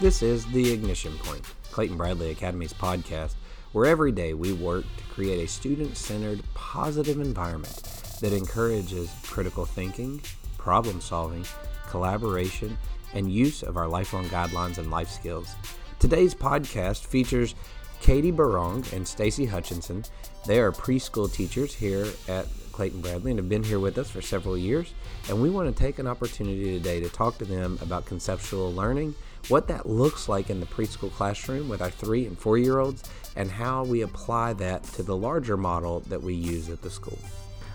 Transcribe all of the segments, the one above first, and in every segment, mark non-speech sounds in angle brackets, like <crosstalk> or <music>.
This is The Ignition Point, Clayton Bradley Academy's podcast, where every day we work to create a student centered, positive environment that encourages critical thinking, problem solving, collaboration, and use of our lifelong guidelines and life skills. Today's podcast features Katie Berrong and Stacie Hutchinson. They are preschool teachers here at Clayton Bradley and have been here with us for several years. And we want to take an opportunity today to talk to them about conceptual learning, what that looks like in the preschool classroom with our three and four year olds, and how we apply that to the larger model that we use at the school.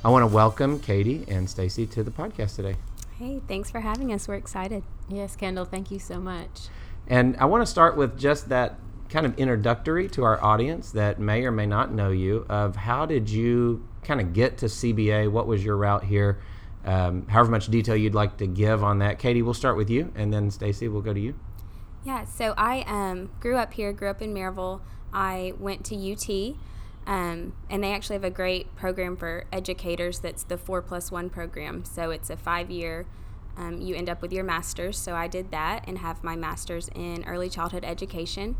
I want to welcome Katie and Stacie to the podcast today. Hey, thanks for having us. We're excited. Yes, Kendall, thank you so much. And I want to start with just that kind of introductory to our audience that may or may not know you of how did you kind of get to CBA? What was your route here? Um, however much detail you'd like to give on that. Katie, we'll start with you, and then Stacie, we'll go to you. Yeah, so I um, grew up here, grew up in Maryville. I went to UT, um, and they actually have a great program for educators that's the four plus one program. So it's a five year, um, you end up with your master's. So I did that and have my master's in early childhood education.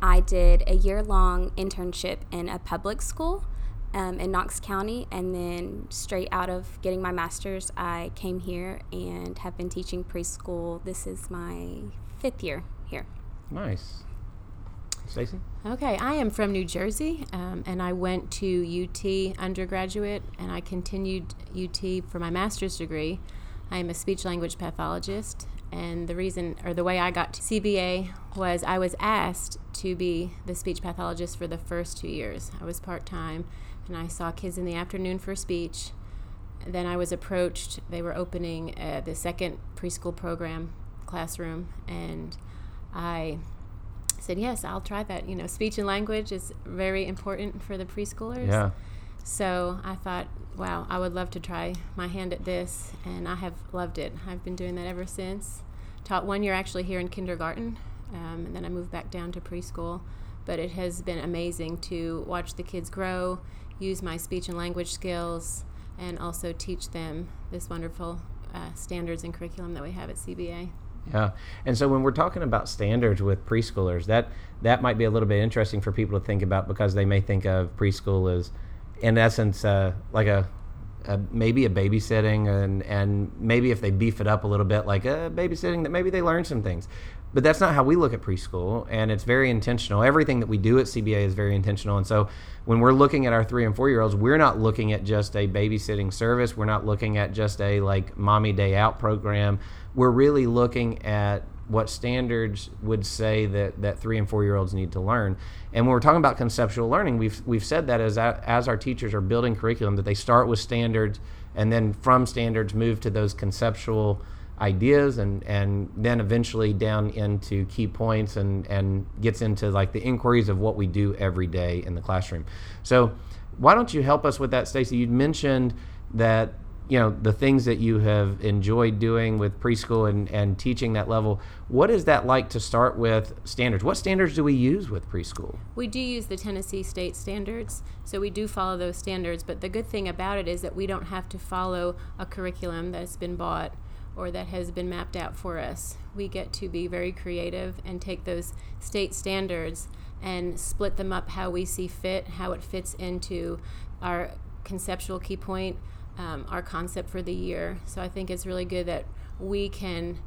I did a year long internship in a public school um, in Knox County, and then straight out of getting my master's, I came here and have been teaching preschool. This is my fifth year here. Nice. Stacie? Okay, I am from New Jersey, um, and I went to UT undergraduate, and I continued UT for my master's degree. I am a speech language pathologist, and the reason or the way I got to CBA was I was asked to be the speech pathologist for the first two years. I was part time, and I saw kids in the afternoon for speech. Then I was approached. They were opening uh, the second preschool program classroom, and I said, Yes, I'll try that. You know, speech and language is very important for the preschoolers. Yeah. So I thought, wow, I would love to try my hand at this, and I have loved it. I've been doing that ever since. Taught one year actually here in kindergarten, um, and then I moved back down to preschool. But it has been amazing to watch the kids grow, use my speech and language skills, and also teach them this wonderful uh, standards and curriculum that we have at CBA. Yeah, and so when we're talking about standards with preschoolers, that that might be a little bit interesting for people to think about because they may think of preschool as, in essence, uh, like a, a, maybe a babysitting, and and maybe if they beef it up a little bit, like a babysitting, that maybe they learn some things. But that's not how we look at preschool, and it's very intentional. Everything that we do at CBA is very intentional, and so when we're looking at our three and four year olds, we're not looking at just a babysitting service. We're not looking at just a like mommy day out program we're really looking at what standards would say that, that three and four year olds need to learn. And when we're talking about conceptual learning, we've, we've said that as, as our teachers are building curriculum, that they start with standards and then from standards move to those conceptual ideas and, and then eventually down into key points and, and gets into like the inquiries of what we do every day in the classroom. So why don't you help us with that, Stacie? You mentioned that you know the things that you have enjoyed doing with preschool and, and teaching that level what is that like to start with standards? What standards do we use with preschool? We do use the tennessee state standards so we do follow those standards but the good thing about it is that we don't have to follow a curriculum that's been bought or that has been mapped out for us. We get to be very creative and take those state standards and split them up how we see fit how it fits into our conceptual key point um, our concept for the year. So I think it's really good that we can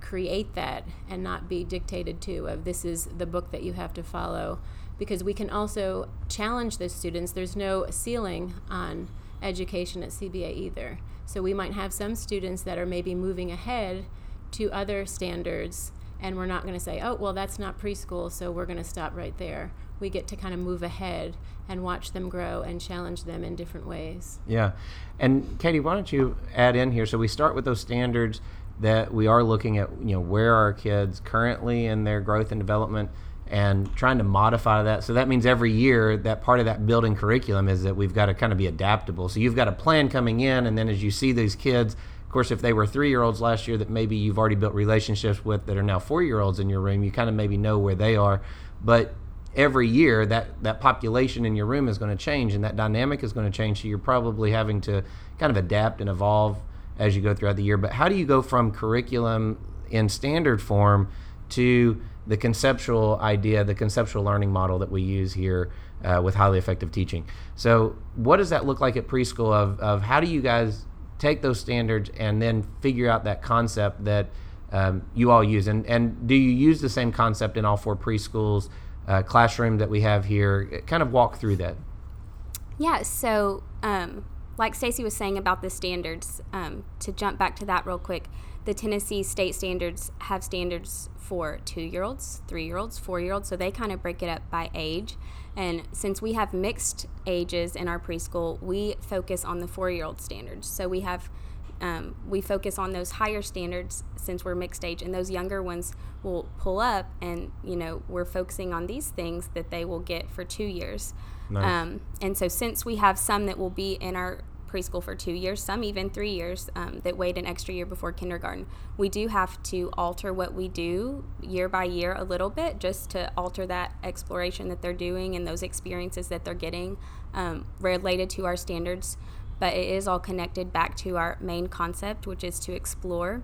create that and not be dictated to of this is the book that you have to follow. Because we can also challenge the students. There's no ceiling on education at cba either. So we might have some students that are maybe moving ahead to other standards and we're not going to say oh well that's not preschool so we're going to stop right there we get to kind of move ahead and watch them grow and challenge them in different ways. Yeah. And Katie, why don't you add in here? So we start with those standards that we are looking at, you know, where are kids currently in their growth and development and trying to modify that. So that means every year that part of that building curriculum is that we've got to kind of be adaptable. So you've got a plan coming in and then as you see these kids of course, if they were three year olds last year that maybe you've already built relationships with that are now four year olds in your room, you kind of maybe know where they are. But every year that that population in your room is going to change and that dynamic is going to change so you're probably having to kind of adapt and evolve as you go throughout the year but how do you go from curriculum in standard form to the conceptual idea, the conceptual learning model that we use here uh, with highly effective teaching. So, what does that look like at preschool? Of, of how do you guys take those standards and then figure out that concept that um, you all use? And, and do you use the same concept in all four preschools, uh, classroom that we have here? Kind of walk through that. Yeah, so um, like Stacie was saying about the standards, um, to jump back to that real quick, the Tennessee state standards have standards for two year olds, three year olds, four year olds, so they kind of break it up by age. And since we have mixed ages in our preschool, we focus on the four year old standards. So we have um, we focus on those higher standards since we're mixed age, and those younger ones will pull up, and you know we're focusing on these things that they will get for two years. Nice. Um, and so since we have some that will be in our preschool for two years, some even three years um, that wait an extra year before kindergarten. We do have to alter what we do year by year a little bit just to alter that exploration that they're doing and those experiences that they're getting um, related to our standards. But it is all connected back to our main concept, which is to explore.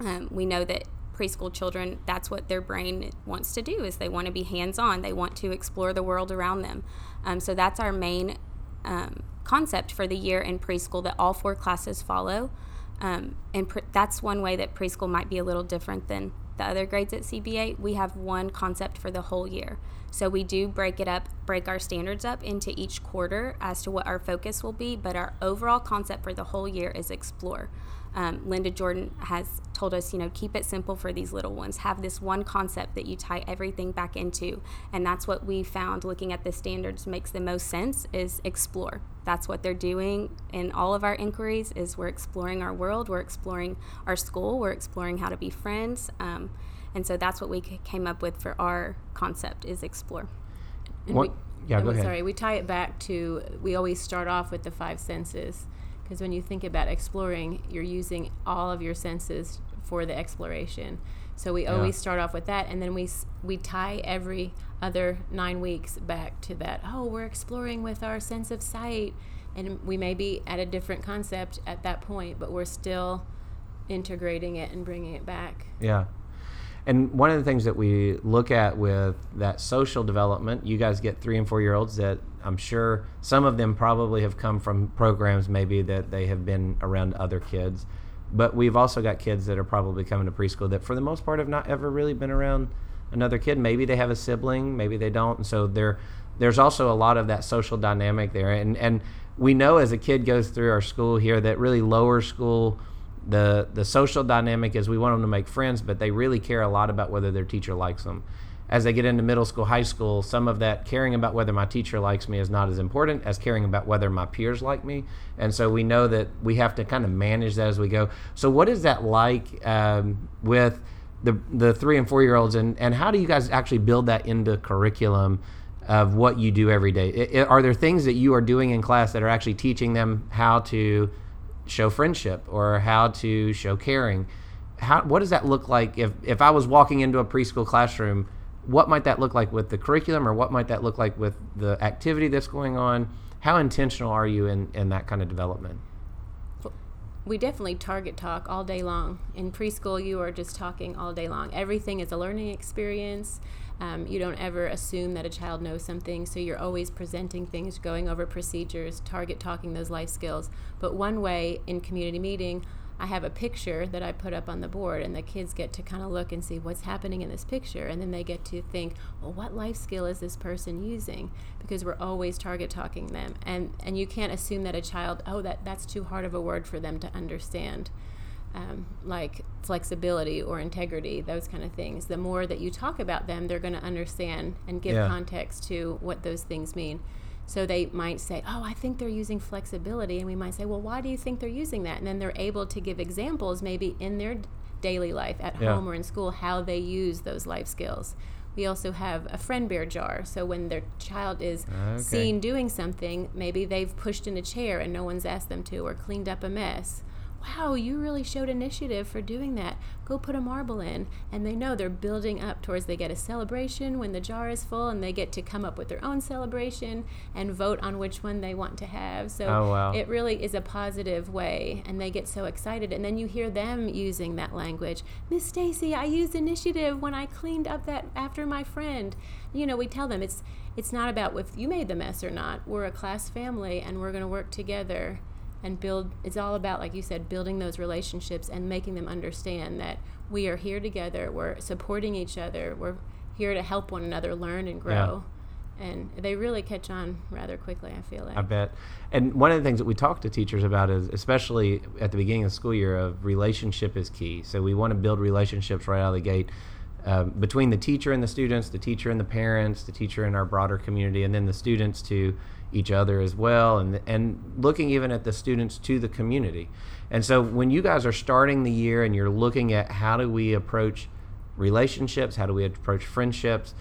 Um, we know that preschool children that's what their brain wants to do is they want to be hands-on they want to explore the world around them um, so that's our main um, concept for the year in preschool that all four classes follow. Um, and pre- that's one way that preschool might be a little different than the other grades at CBA. We have one concept for the whole year. So we do break it up, break our standards up into each quarter as to what our focus will be, but our overall concept for the whole year is explore um, Linda Jordan has told us, you know, keep it simple for these little ones. Have this one concept that you tie everything back into, and that's what we found. Looking at the standards makes the most sense. Is explore. That's what they're doing in all of our inquiries. Is we're exploring our world, we're exploring our school, we're exploring how to be friends, um, and so that's what we came up with for our concept is explore. What? yeah, go ahead. Sorry, we tie it back to we always start off with the five senses because when you think about exploring, you're using all of your senses for the exploration. So we yeah. always start off with that, and then we we tie every other nine weeks back to that. Oh, we're exploring with our sense of sight, and we may be at a different concept at that point, but we're still integrating it and bringing it back. Yeah. And one of the things that we look at with that social development, you guys get three and four year olds that I'm sure some of them probably have come from programs maybe that they have been around other kids. But we've also got kids that are probably coming to preschool that for the most part have not ever really been around another kid. Maybe they have a sibling, maybe they don't. And so there there's also a lot of that social dynamic there. And and we know as a kid goes through our school here that really lower school the the social dynamic is we want them to make friends, but they really care a lot about whether their teacher likes them as they get into middle school, high school, some of that caring about whether my teacher likes me is not as important as caring about whether my peers like me. And so we know that we have to kind of manage that as we go. So, what is that like um, with the, the three and four year olds, and, and how do you guys actually build that into curriculum? Of what you do every day. It, it, are there things that you are doing in class that are actually teaching them how to show friendship or how to show caring? How, what does that look like if, if I was walking into a preschool classroom? What might that look like with the curriculum or what might that look like with the activity that's going on? How intentional are you in, in that kind of development? We definitely target talk all day long. In preschool, you are just talking all day long. Everything is a learning experience. Um, you don't ever assume that a child knows something, so you're always presenting things, going over procedures, target talking those life skills. But one way in community meeting, I have a picture that I put up on the board, and the kids get to kind of look and see what's happening in this picture, and then they get to think, well, what life skill is this person using? Because we're always target talking them, and and you can't assume that a child, oh, that that's too hard of a word for them to understand. Um, like flexibility or integrity, those kind of things. The more that you talk about them, they're going to understand and give yeah. context to what those things mean. So they might say, Oh, I think they're using flexibility. And we might say, Well, why do you think they're using that? And then they're able to give examples, maybe in their daily life at yeah. home or in school, how they use those life skills. We also have a friend bear jar. So when their child is ah, okay. seen doing something, maybe they've pushed in a chair and no one's asked them to, or cleaned up a mess, wow, you really showed initiative for doing that. Go put a marble in. And they know they're building up towards they get a celebration when the jar is full and they get to come up with their own celebration and vote on which one they want to have. So Oh, wow. it really is a positive way and they get so excited and then you hear them using that language. Miss Stacie, I used initiative when I cleaned up that after my friend. You know, we tell them it's it's not about if you made the mess or not. We're a class family and we're going to work together and build it's all about like you said building those relationships and making them understand that we are here together we're supporting each other we're here to help one another learn and grow and they really catch on rather quickly i feel like I bet. And one of the things that we talk to teachers about is, especially at the beginning of the school year, of relationship is key. So we want to build relationships right out of the gate um, between the teacher and the students, the teacher and the parents, the teacher and our broader community, and then the students to each other as well, and and looking even at the students to the community. And so when you guys are starting the year and you're looking at how do we approach relationships, how do we approach friendships,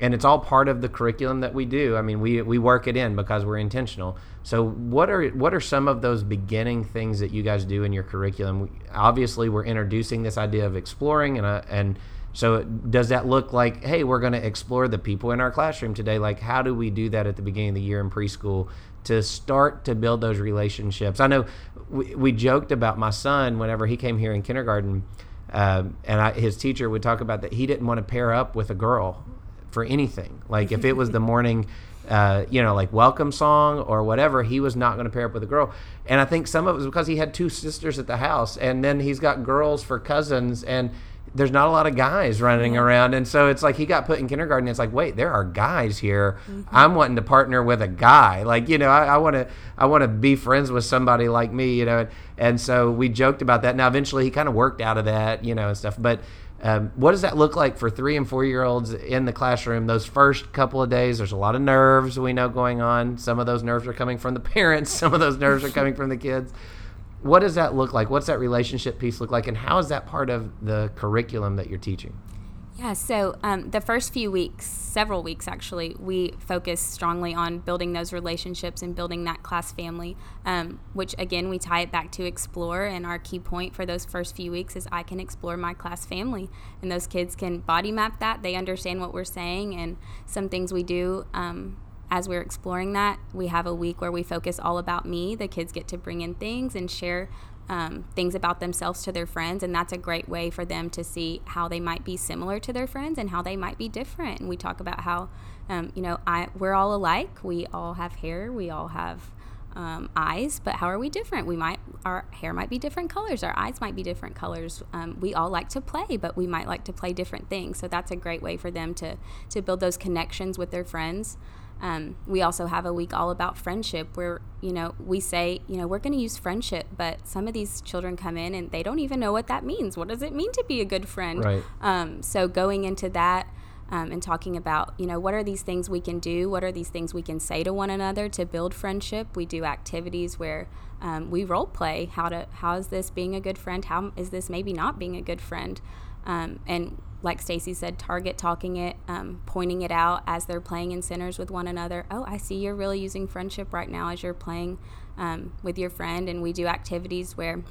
and it's all part of the curriculum that we do. I mean, we we work it in because we're intentional. So, what are what are some of those beginning things that you guys do in your curriculum? We- Obviously, we're introducing this idea of exploring, and uh, and so does that look like, hey, we're going to explore the people in our classroom today? Like, how do we do that at the beginning of the year in preschool to start to build those relationships? I know we, we joked about my son whenever he came here in kindergarten. Um, and I, his teacher would talk about that he didn't want to pair up with a girl for anything. Like if it was the <laughs> morning, uh, you know, like welcome song or whatever, he was not going to pair up with a girl. And I think some of it was because he had two sisters at the house, and then he's got girls for cousins, and there's not a lot of guys running around, and so it's like he got put in kindergarten. It's like, wait, there are guys here. I'm wanting to partner with a guy. Like you know, I want to I want to be friends with somebody like me. You know, and so we joked about that. Now eventually he kind of worked out of that, you know, and stuff, but. Um, what does that look like for three and four year olds in the classroom? Those first couple of days, there's a lot of nerves we know going on. Some of those nerves are coming from the <laughs> parents, some of those nerves are coming from the kids. What does that look like? What's that relationship piece look like? And how is that part of the curriculum that you're teaching? Yeah, so um, the first few weeks, several weeks actually, we focus strongly on building those relationships and building that class family, um, which again, we tie it back to explore. And our key point for those first few weeks is I can explore my class family. And those kids can body map that, they understand what we're saying, and some things we do. Um, as we're exploring that, we have a week where we focus all about me. The kids get to bring in things and share um, things about themselves to their friends, and that's a great way for them to see how they might be similar to their friends and how they might be different. And we talk about how, um, you know, I we're all alike. We all have hair. We all have um, eyes, but how are we different? We might our hair might be different colors. Our eyes might be different colors. Um, we all like to play, but we might like to play different things. So that's a great way for them to to build those connections with their friends. Um, we also have a week all about friendship where, you know, we say, you know, we're going to use friendship, but some of these children come in and they don't even know what that means. What does it mean to be a good friend? Right. Um, so going into that um, and talking about, you know, what are these things we can do? What are these things we can say to one another to build friendship? We do activities where um, we role play. How to how is this being a good friend? How is this maybe not being a good friend? Um, and like Stacie said, target talking it, um, pointing it out as they're playing in centers with one another. Oh, I see you're really using friendship right now as you're playing um, with your friend. And we do activities where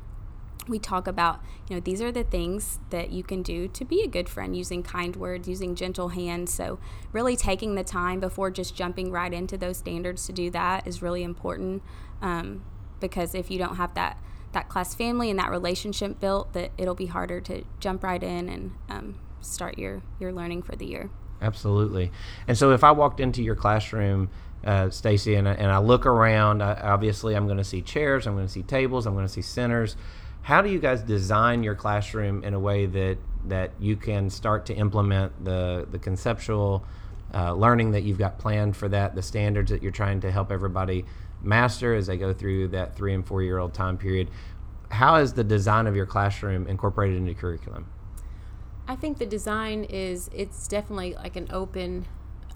we talk about, you know, these are the things that you can do to be a good friend using kind words, using gentle hands. So, really taking the time before just jumping right into those standards to do that is really important um, because if you don't have that, that class family and that relationship built, that it'll be harder to jump right in and um, start your, your learning for the year. Absolutely. And so if I walked into your classroom, uh, Stacie, and, and I look around, I, obviously I'm going to see chairs, I'm going to see tables, I'm going to see centers. How do you guys design your classroom in a way that that you can start to implement the the conceptual uh, learning that you've got planned for that, the standards that you're trying to help everybody master as they go through that three and four year old time period? How is the design of your classroom incorporated into curriculum? I think the design is it's definitely like an open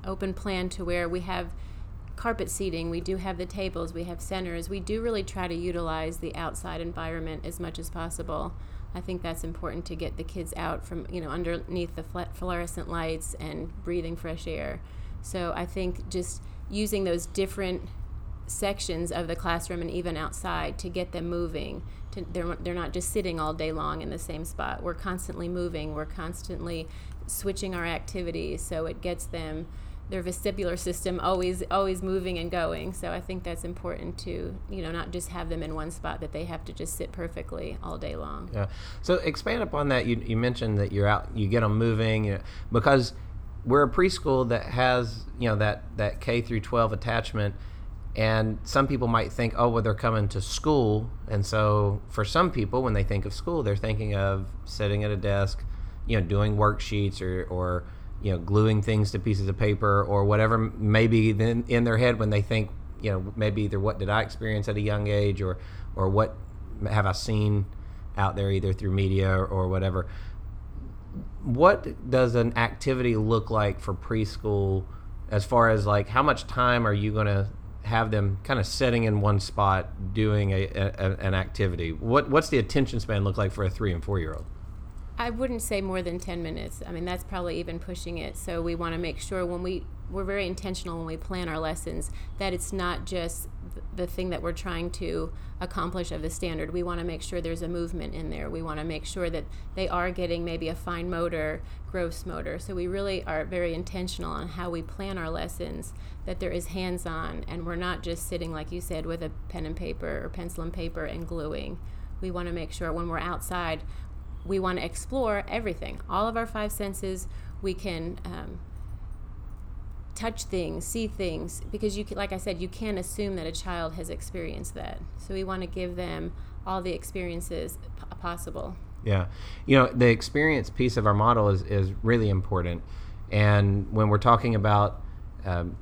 open plan to where we have carpet seating, we do have the tables, we have centers. We do really try to utilize the outside environment as much as possible. I think that's important to get the kids out from, you know, underneath the fluorescent lights and breathing fresh air. So I think just using those different sections of the classroom and even outside to get them moving. To, they're, they're not just sitting all day long in the same spot. We're constantly moving. We're constantly switching our activities so it gets them their vestibular system always always moving and going. So i think that's important to you know not just have them in one spot that they have to just sit perfectly all day long. Yeah. So expand upon that. You, you mentioned that you're out you get them moving you know, because we're a preschool that has you know that that K through 12 attachment and some people might think oh well they're coming to school. And so for some people when they think of school they're thinking of sitting at a desk you know doing worksheets or or you know gluing things to pieces of paper or whatever maybe then in their head when they think you know maybe either what did I experience at a young age or or what have I seen out there either through media or, or whatever. What does an activity look like for preschool as far as like how much time are you going to have them kind of sitting in one spot doing a, a, an activity what what's the attention span look like for a three and four year old I wouldn't say more than 10 minutes. I mean, that's probably even pushing it. So we want to make sure when we we're very intentional when we plan our lessons that it's not just the thing that we're trying to accomplish of the standard. We want to make sure there's a movement in there. We want to make sure that they are getting maybe a fine motor, gross motor. So we really are very intentional on how we plan our lessons, that there is hands on, and we're not just sitting, like you said, with a pen and paper or pencil and paper and gluing. We want to make sure when we're outside, we want to explore everything, all of our five senses. We can um, touch things, see things, because you, like I said, you can't assume that a child has experienced that. So we want to give them all the experiences p- possible. Yeah, you know, the experience piece of our model is is really important, and when we're talking about um,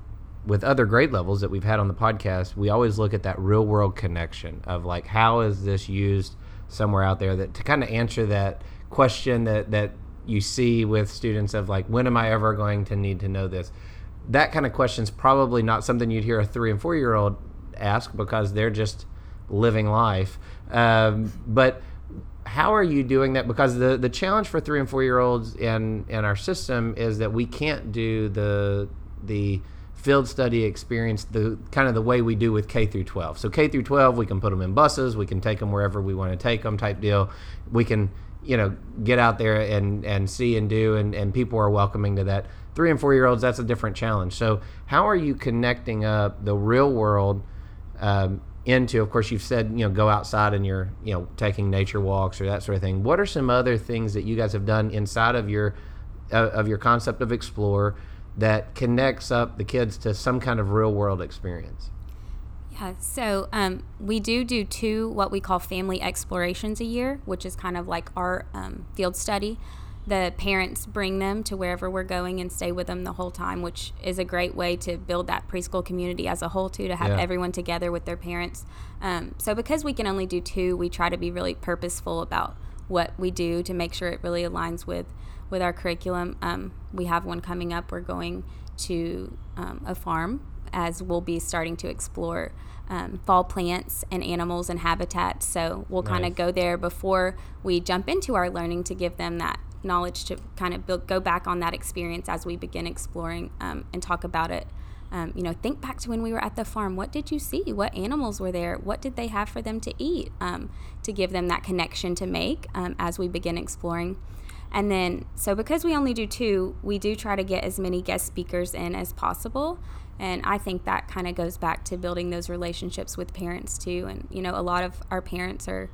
with other grade levels that we've had on the podcast, we always look at that real world connection of like how is this used somewhere out there that to kind of answer that question that that you see with students of like when am I ever going to need to know this that kind of question is probably not something you'd hear a three and four year old ask because they're just living life. Um, but how are you doing that? Because the, the challenge for three and four year olds in, in our system is that we can't do the the field study experience the kind of the way we do with K through 12. So K through 12, we can put them in buses, we can take them wherever we want to take them, type deal. We can you know get out there and and see and do, and and people are welcoming to that three and four year olds, that's a different challenge. So, how are you connecting up the real world um, into? Of course, you've said you know go outside and you're you know taking nature walks or that sort of thing. What are some other things that you guys have done inside of your uh, of your concept of explore that connects up the kids to some kind of real world experience? Yeah, so um, we do do two what we call family explorations a year, which is kind of like our um, field study the parents bring them to wherever we're going and stay with them the whole time, which is a great way to build that preschool community as a whole, too, to have yeah. everyone together with their parents. Um, so, because we can only do two, we try to be really purposeful about what we do to make sure it really aligns with, with our curriculum. Um, we have one coming up. We're going to um, a farm as we'll be starting to explore um, fall plants and animals and habitats. So we'll nice. kind of go there before we jump into our learning to give them that knowledge to kind of build, go back on that experience as we begin exploring um, and talk about it. Um, you know, think back to when we were at the farm. What did you see? What animals were there? What did they have for them to eat? Um, to give them that connection to make um, as we begin exploring. And then, so because we only do two, we do try to get as many guest speakers in as possible. And I think that kind of goes back to building those relationships with parents too. And, you know, a lot of our parents are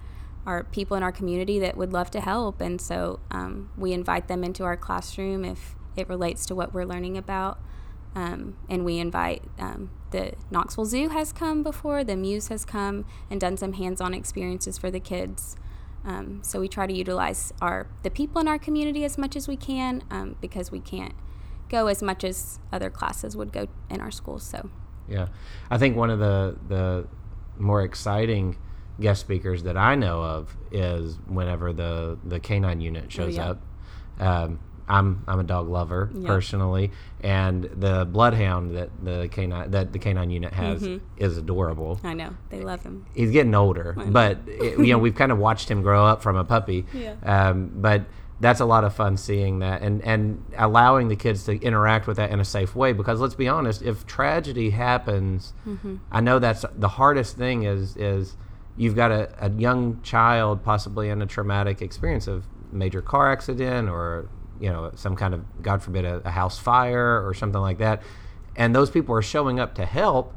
are people in our community that would love to help. And so um, we invite them into our classroom if it relates to what we're learning about. Um, and we invite um, the Knoxville Zoo has come before, the Muse has come and done some hands-on experiences for the kids. Um, so we try to utilize our the people in our community as much as we can um, because we can't go as much as other classes would go in our schools. So yeah, I think one of the the more exciting guest speakers that I know of is whenever the the canine unit shows oh, yeah. up. Um, I'm I'm a dog lover yeah. personally, and the bloodhound that the canine that the canine unit has mm-hmm. is adorable. I know they love him. He's getting older, but it, you know we've kind of watched him grow up from a puppy. Yeah. Um, but that's a lot of fun seeing that and and allowing the kids to interact with that in a safe way because let's be honest if tragedy happens i know that's the hardest thing is is you've got a, a young child possibly in a traumatic experience of major car accident or you know some kind of god forbid a, a house fire or something like that. And those people are showing up to help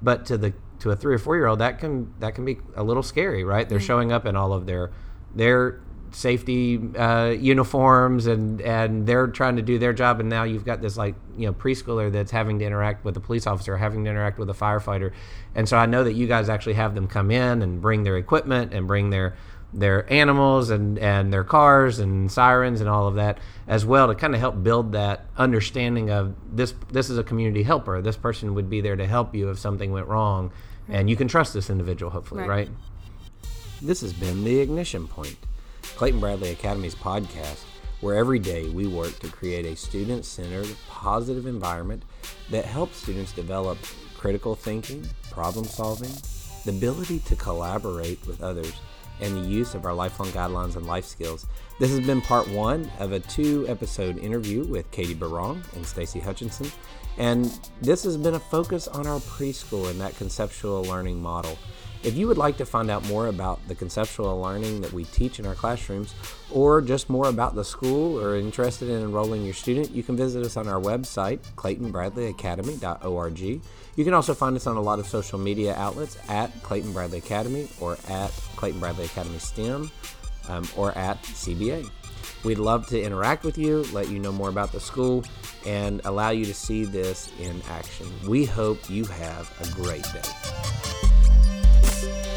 but to the to a three or four year old that can that can be a little scary right? They're mm-hmm. showing up in all of their their safety uh, uniforms and and they're trying to do their job. And now you've got this like you know preschooler that's having to interact with a police officer having to interact with a firefighter. And so i know that you guys actually have them come in and bring their equipment and bring their their animals and and their cars and sirens and all of that as well to kind of help build that understanding of this this is a community helper. This person would be there to help you if something went wrong. And you can trust this individual hopefully Right. right? This has been the ignition point clayton bradley academy's podcast where every day we work to create a student-centered positive environment that helps students develop critical thinking problem solving the ability to collaborate with others and the use of our lifelong guidelines and life skills. This has been part one of a two episode interview with Katie Berrong and Stacie Hutchinson. And this has been a focus on our preschool and that conceptual learning model. If you would like to find out more about the conceptual learning that we teach in our classrooms, or just more about the school or interested in enrolling your student, you can visit us on our website, claytonbradleyacademy.org. You can also find us on a lot of social media outlets at Clayton Bradley Academy or at Clayton Bradley Academy STEM um, or at CBA. We'd love to interact with you, let you know more about the school, and allow you to see this in action. We hope you have a great day. Thank you.